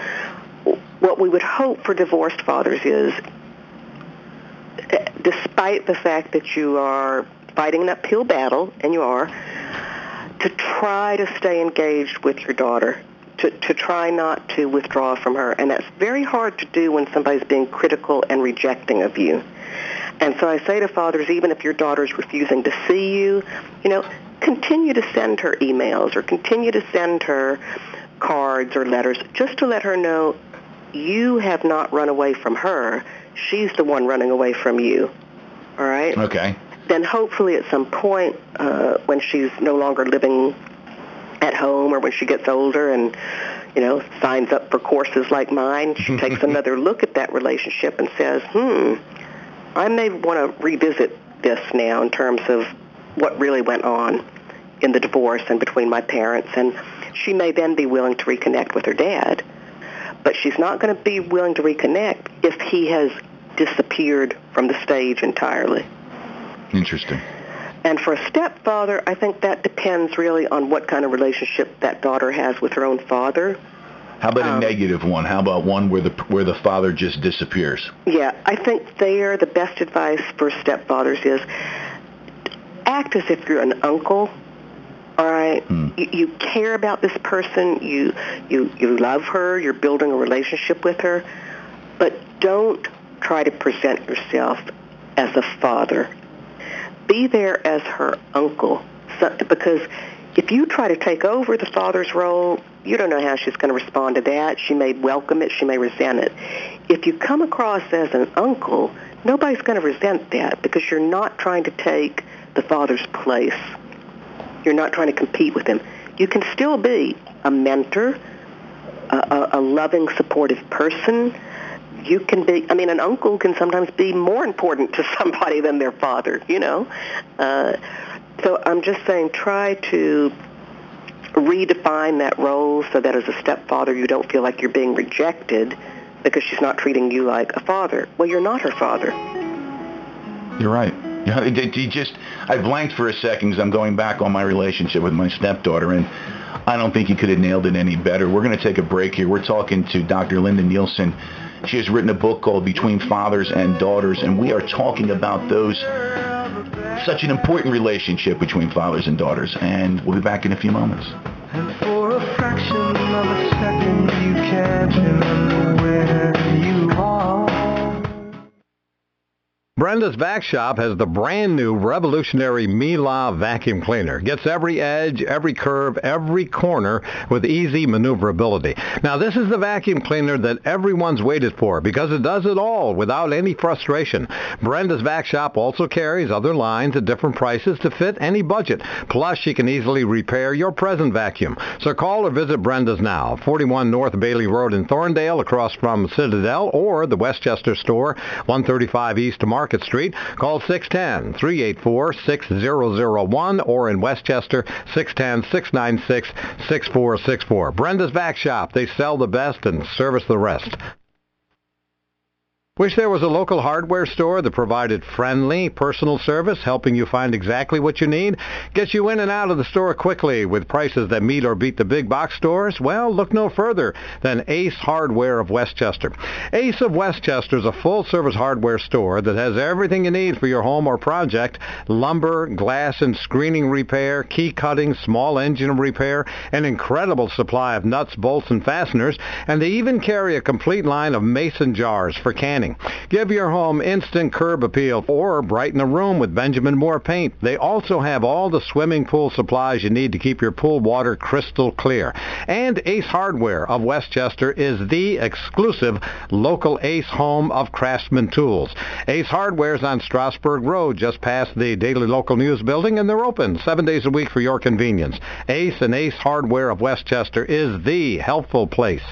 what we would hope for divorced fathers is, eh, despite the fact that you are fighting an uphill battle, and you are, to try to stay engaged with your daughter, to, to try not to withdraw from her. And that's very hard to do when somebody's being critical and rejecting of you. And so I say to fathers, even if your daughter's refusing to see you, you know, continue to send her emails or continue to send her cards or letters just to let her know you have not run away from her. She's the one running away from you. All right? Okay. Then hopefully at some point uh, when she's no longer living at home or when she gets older and you know signs up for courses like mine, she takes another look at that relationship and says, "Hmm, I may want to revisit this now in terms of what really went on in the divorce and between my parents." And she may then be willing to reconnect with her dad. but she's not going to be willing to reconnect if he has disappeared from the stage entirely. Interesting. And for a stepfather, I think that depends really on what kind of relationship that daughter has with her own father. How about Um, a negative one? How about one where the where the father just disappears? Yeah, I think there the best advice for stepfathers is act as if you're an uncle. All right, Hmm. you, you care about this person. You you you love her. You're building a relationship with her, but don't try to present yourself as a father. Be there as her uncle, so, because if you try to take over the father's role, you don't know how she's going to respond to that. She may welcome it. She may resent it. If you come across as an uncle, nobody's going to resent that because you're not trying to take the father's place. You're not trying to compete with him. You can still be a mentor, a, a, a loving, supportive person. You can be, I mean, an uncle can sometimes be more important to somebody than their father, you know? Uh, so I'm just saying try to redefine that role so that as a stepfather you don't feel like you're being rejected because she's not treating you like a father. Well, you're not her father. You're right. You just I blanked for a second because I'm going back on my relationship with my stepdaughter, and I don't think he could have nailed it any better. We're going to take a break here. We're talking to Dr. Linda Nielsen. She has written a book called Between Fathers and Daughters, and we are talking about those such an important relationship between fathers and daughters. And we'll be back in a few moments. And for a fraction of a second, you can't remember where you Brenda's Vac Shop has the brand new revolutionary Miele vacuum cleaner. Gets every edge, every curve, every corner with easy maneuverability. Now this is the vacuum cleaner that everyone's waited for because it does it all without any frustration. Brenda's Vac Shop also carries other lines at different prices to fit any budget. Plus she can easily repair your present vacuum. So call or visit Brenda's now, 41 North Bailey Road in Thorndale across from Citadel or the West Chester store, 135 East Market Street. Call 610-384-6001 or in West Chester 610-696-6464. Brenda's Vac Shop. They sell the best and service the rest. Wish there was a local hardware store that provided friendly, personal service, helping you find exactly what you need, gets you in and out of the store quickly with prices that meet or beat the big box stores? Well, look no further than Ace Hardware of West Chester. Ace of West Chester is a full-service hardware store that has everything you need for your home or project, lumber, glass and screening repair, key cutting, small engine repair, an incredible supply of nuts, bolts, and fasteners, and they even carry a complete line of mason jars for canning. Give your home instant curb appeal or brighten a room with Benjamin Moore paint. They also have all the swimming pool supplies you need to keep your pool water crystal clear. And Ace Hardware of West Chester is the exclusive local Ace home of craftsman tools. Ace Hardware is on Strasburg Road just past the Daily Local News building and they're open seven days a week for your convenience. Ace and Ace Hardware of West Chester is the helpful place.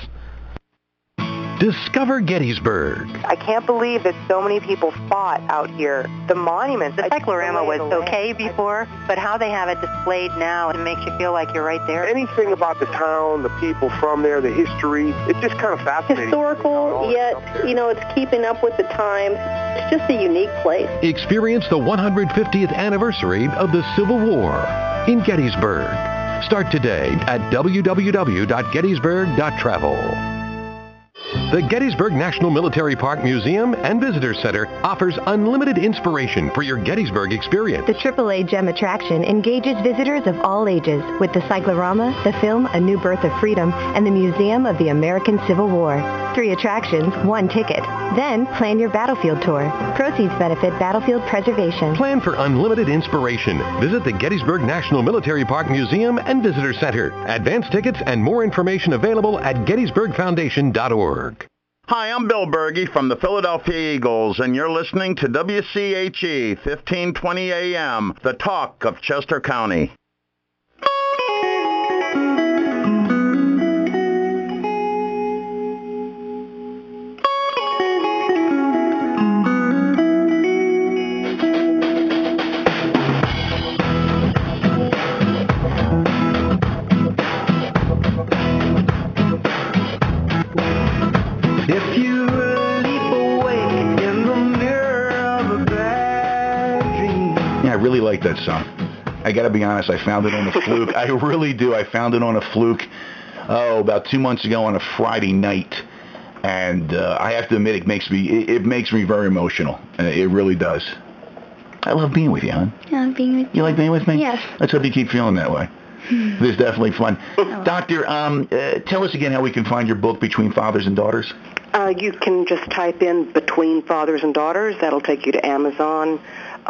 Discover Gettysburg. I can't believe that so many people fought out here. The monuments, the cyclorama was okay before, but how they have it displayed now, it makes you feel like you're right there. Anything about the town, the people from there, the history, it's just kind of fascinating. Historical, yet, you know, it's keeping up with the times. It's just a unique place. Experience the 150th anniversary of the Civil War in Gettysburg. Start today at www.gettysburg.travel. The Gettysburg National Military Park Museum and Visitor Center offers unlimited inspiration for your Gettysburg experience. The AAA GEM attraction engages visitors of all ages with the cyclorama, the film A New Birth of Freedom, and the Museum of the American Civil War. Three attractions, one ticket. Then plan your battlefield tour. Proceeds benefit battlefield preservation. Plan for unlimited inspiration. Visit the Gettysburg National Military Park Museum and Visitor Center. Advance tickets and more information available at gettysburgfoundation.org. Hi, I'm Bill Bergey from the Philadelphia Eagles, and you're listening to WCHE 1520 AM, the talk of Chester County. That song. I got to be honest. I found it on a fluke. I really do. I found it on a fluke. Oh, about two months ago on a Friday night, and uh, I have to admit, it makes me it, it makes me very emotional. It really does. I love being with you, hon. Yeah, being with You You like being with me? Yes. Let's hope you keep feeling that way. This is definitely fun. Doctor, um, uh, tell us again how we can find your book, Between Fathers and Daughters. Uh, you can just type in Between Fathers and Daughters. That'll take you to Amazon.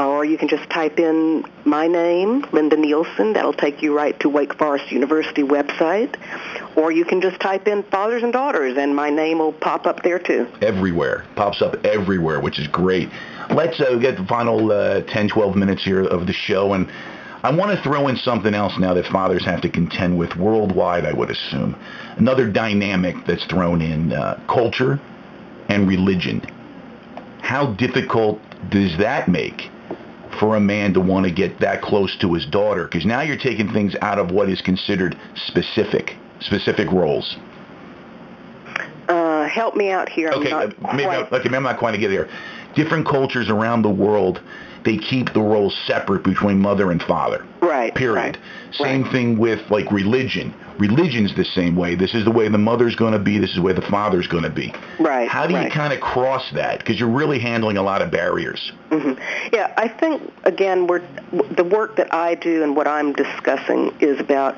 Or you can just type in my name, Linda Nielsen. That'll take you right to Wake Forest University website. Or you can just type in Fathers and Daughters, and my name will pop up there too. Everywhere. Pops up everywhere, which is great. Let's uh, get the final uh, 10, 12 minutes here of the show, and I want to throw in something else now that fathers have to contend with worldwide, I would assume. Another dynamic that's thrown in uh, culture and religion. How difficult does that make for a man to want to get that close to his daughter? Because now you're taking things out of what is considered specific, specific roles. Uh, help me out here. Okay, I'm not uh, maybe, okay, maybe I'm not quite to get there. Different cultures around the world, they keep the roles separate between mother and father. Right. Period. Same thing with like religion. Religion's the same way. This is the way the mother's going to be. This is the way the father's going to be. Right. How do you kind of cross that? Because you're really handling a lot of barriers. hmm Yeah, I think again, we're the work that I do and what I'm discussing is about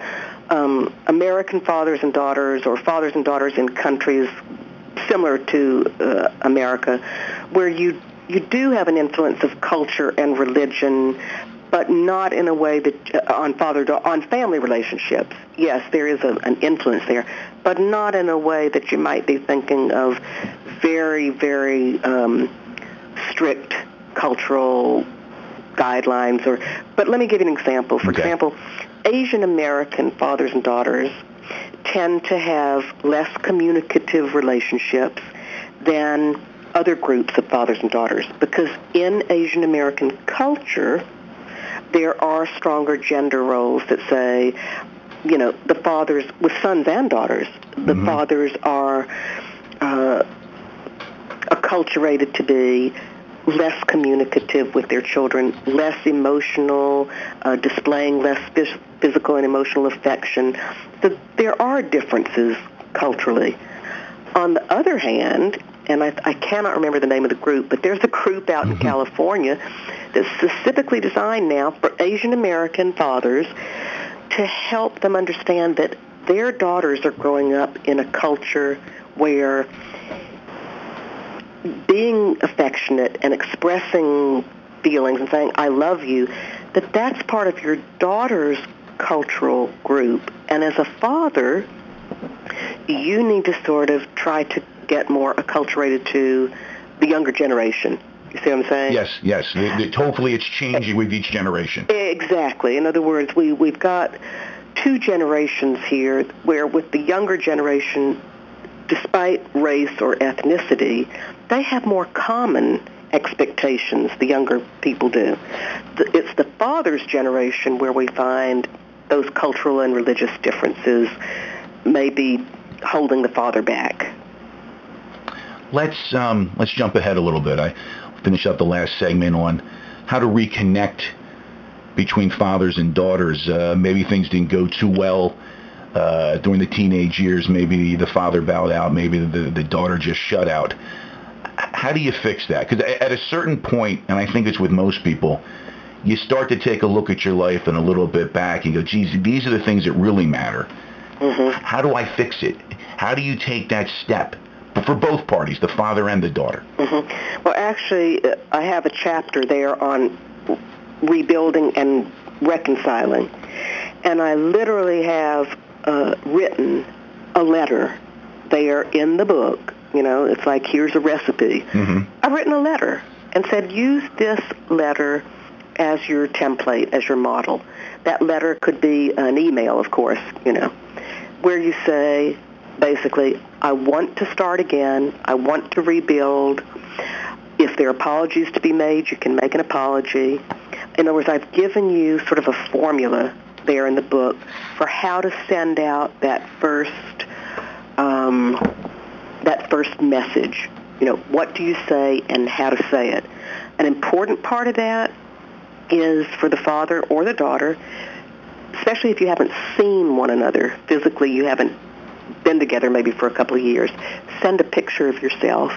um, American fathers and daughters, or fathers and daughters in countries similar to uh, America, where you you do have an influence of culture and religion, but not in a way that uh, on father on family relationships. Yes, there is a, an influence there, but not in a way that you might be thinking of very very um, strict cultural guidelines or but let me give you an example for example asian american fathers and daughters tend to have less communicative relationships than other groups of fathers and daughters because in asian american culture there are stronger gender roles that say you know the fathers with sons and daughters the fathers are uh, acculturated to be less communicative with their children, less emotional, uh, displaying less phys- physical and emotional affection. The, there are differences culturally. On the other hand, and I, I cannot remember the name of the group, but there's a group out in mm-hmm. California that's specifically designed now for Asian American fathers to help them understand that their daughters are growing up in a culture where being affectionate and expressing feelings and saying I love you, that that's part of your daughter's cultural group. And as a father, you need to sort of try to get more acculturated to the younger generation. You see what I'm saying? Yes, yes. It- it- hopefully it's changing with each generation. Exactly. In other words, we, we've got two generations here where with the younger generation, despite race or ethnicity, they have more common expectations, the younger people do. It's the father's generation where we find those cultural and religious differences maybe holding the father back. Let's um, let's jump ahead a little bit. I finish up the last segment on how to reconnect between fathers and daughters. Uh, maybe things didn't go too well uh, during the teenage years. Maybe the father bowed out. Maybe the the daughter just shut out. How do you fix that? Because at a certain point, and I think it's with most people, you start to take a look at your life and a little bit back and go, geez, these are the things that really matter. How do I fix it? How do you take that step for both parties, the father and the daughter? hmm Well, actually, uh, I have a chapter there on rebuilding and reconciling, and I literally have uh, written a letter there in the book. You know, it's like here's a recipe. Mm-hmm. I've written a letter and said use this letter as your template, as your model. That letter could be an email, of course, you know, where you say, basically, I want to start again. I want to rebuild. If there are apologies to be made, you can make an apology. In other words, I've given you sort of a formula there in the book for how to send out that first um, that first message. You know, what do you say and how to say it. An important part of that is for the father or the daughter, especially if you haven't seen one another physically, you haven't been together maybe for a couple of years, send a picture of yourself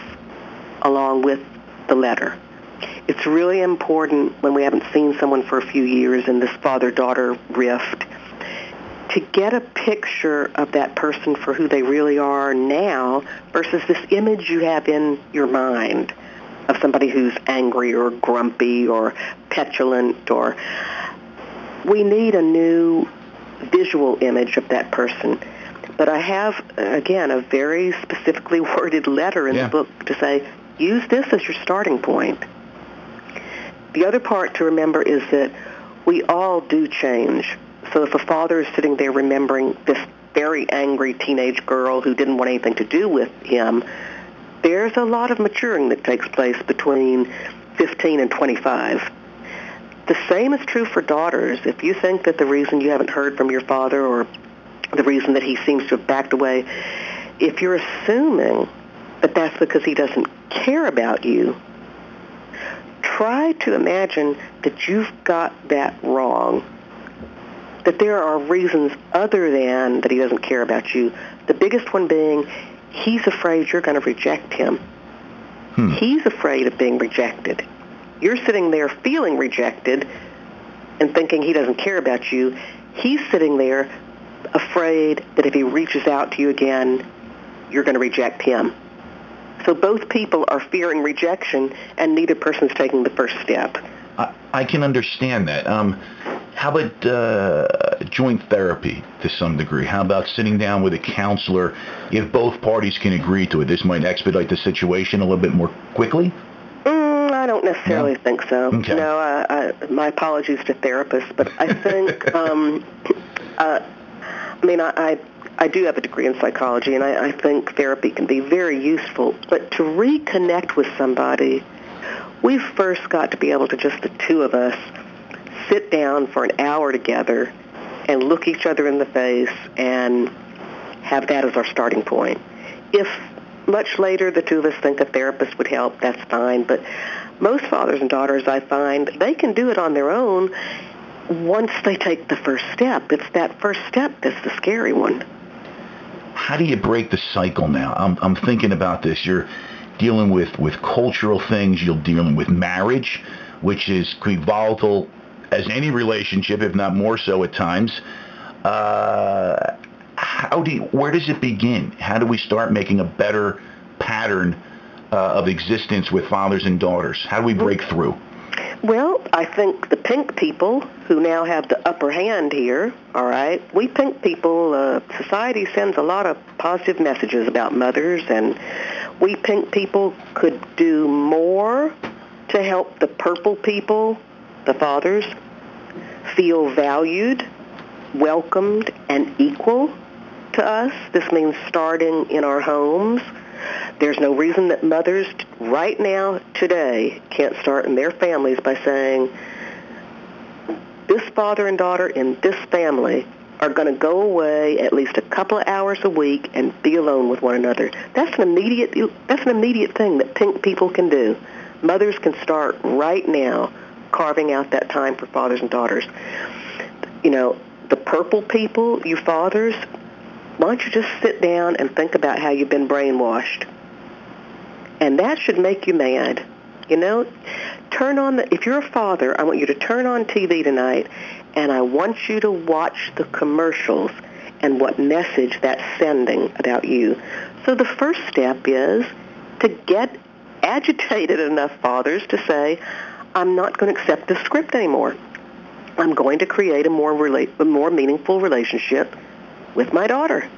along with the letter. It's really important when we haven't seen someone for a few years in this father-daughter rift to get a picture of that person for who they really are now versus this image you have in your mind of somebody who's angry or grumpy or petulant or we need a new visual image of that person. But I have, again, a very specifically worded letter in Yeah. the book to say, use this as your starting point. The other part to remember is that we all do change. So if a father is sitting there remembering this very angry teenage girl who didn't want anything to do with him, there's a lot of maturing that takes place between 15 and 25. The same is true for daughters. If you think that the reason you haven't heard from your father or the reason that he seems to have backed away, if you're assuming that that's because he doesn't care about you, try to imagine that you've got that wrong. That there are reasons other than that he doesn't care about you. The biggest one being he's afraid you're going to reject him. Hmm. He's afraid of being rejected. You're sitting there feeling rejected and thinking he doesn't care about you. He's sitting there afraid that if he reaches out to you again, you're going to reject him. So both people are fearing rejection, and neither person's taking the first step. I, I can understand that. Um, how about uh, joint therapy to some degree? How about sitting down with a counselor if both parties can agree to it? This might expedite the situation a little bit more quickly. Mm, I don't necessarily think so. Okay. No, I, I, my apologies to therapists, but I think, um, uh, I mean, I, I, I do have a degree in psychology, and I, I think therapy can be very useful. But to reconnect with somebody, we've first got to be able to just the two of us sit down for an hour together and look each other in the face and have that as our starting point. If much later the two of us think a therapist would help, that's fine. But most fathers and daughters, I find, they can do it on their own once they take the first step. It's that first step that's the scary one. How do you break the cycle now? I'm, I'm thinking about this. You're dealing with, with cultural things. You're dealing with marriage, which is volatile as any relationship, if not more so at times. Uh, how do you, where does it begin? How do we start making a better pattern uh, of existence with fathers and daughters? How do we break through? Well, I think pink people who now have the upper hand here, all right, we pink people, uh, society sends a lot of positive messages about mothers, and we pink people could do more to help the purple people, the fathers, feel valued, welcomed, and equal to us. This means starting in our homes. There's no reason that mothers right now, today, can't start in their families by saying, this father and daughter in this family are going to go away at least a couple of hours a week and be alone with one another. That's an immediate that's an immediate thing that pink people can do. Mothers can start right now carving out that time for fathers and daughters. You know, the purple people, you fathers, why don't you just sit down and think about how you've been brainwashed? And that should make you mad. You know, turn on the, if you're a father, I want you to turn on TV tonight and I want you to watch the commercials and what message that's sending about you. So the first step is to get agitated enough fathers to say, I'm not going to accept this script anymore. I'm going to create a more rela- a more meaningful relationship with my daughter.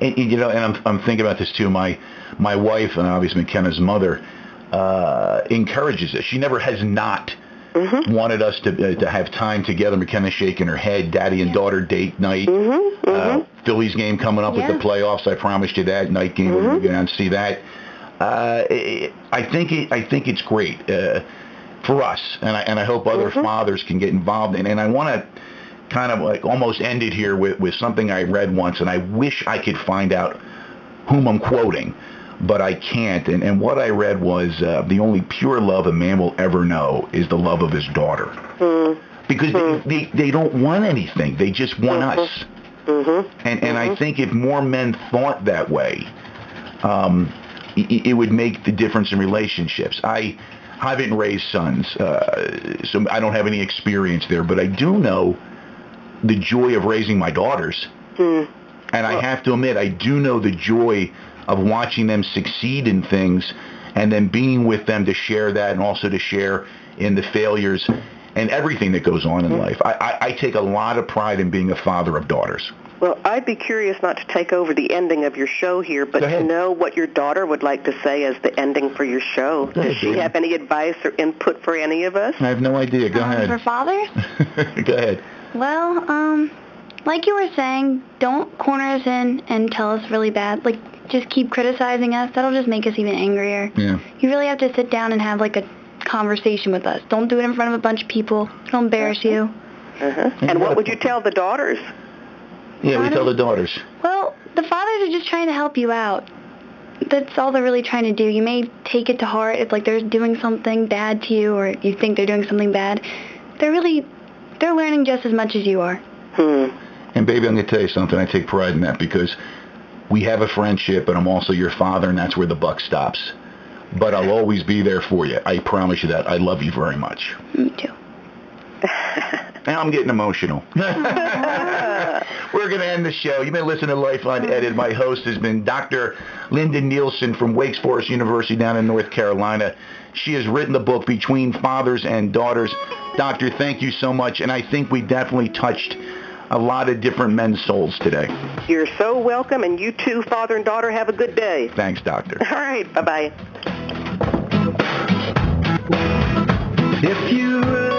And, you know, and I'm, I'm thinking about this too. My my wife and obviously McKenna's mother uh, encourages this. She never has not wanted us to uh, to have time together. McKenna shaking her head. Daddy and daughter date night. Uh, Phillies game coming up with the playoffs. I promised you that night game. We're going to go down and see that. Uh, it, I think it, I think it's great uh, for us, and I and I hope other fathers can get involved. And and I want to kind of like almost end it here with with something I read once, and I wish I could find out whom I'm quoting. But I can't. And, and what I read was uh, the only pure love a man will ever know is the love of his daughter. Mm. Because Mm. they, they, they don't want anything. They just want Mhm. us. Mm-hmm. And, and I think if more men thought that way, um, it, it would make the difference in relationships. I haven't raised sons, uh, so I don't have any experience there, but I do know the joy of raising my daughters. Mm. And I have to admit, I do know the joy of watching them succeed in things and then being with them to share that and also to share in the failures and everything that goes on in Mm. life. I, I, I take a lot of pride in being a father of daughters. Well, I'd be curious not to take over the ending of your show here, but to know what your daughter would like to say as the ending for your show. Go ahead, Does she have any advice or input for any of us? I have no idea. Go Um, ahead. For father? Go ahead. Well, um, like you were saying, don't corner us in and tell us really bad. Like, just keep criticizing us. That'll just make us even angrier. Yeah. You really have to sit down and have like a conversation with us. Don't do it in front of a bunch of people. It'll embarrass you. Uh-huh. And what would you tell the daughters? Yeah, we tell the daughters. Well, the fathers are just trying to help you out. That's all they're really trying to do. You may take it to heart if like they're doing something bad to you or you think they're doing something bad. They're really they're learning just as much as you are. Hmm. And baby, I'm going to tell you something. I take pride in that because we have a friendship, but I'm also your father, and that's where the buck stops. But I'll always be there for you. I promise you that. I love you very much. Me too. Now I'm getting emotional. We're going to end the show. You've been listening to Lifeline Edit. My host has been Dr. Linda Nielsen from Wake Forest University down in North Carolina. She has written the book Between Fathers and Daughters. Doctor, thank you so much. And I think we definitely touched a lot of different men's souls today. You're so welcome, and you too, father and daughter, have a good day. Thanks, Doctor. All right, bye-bye. If you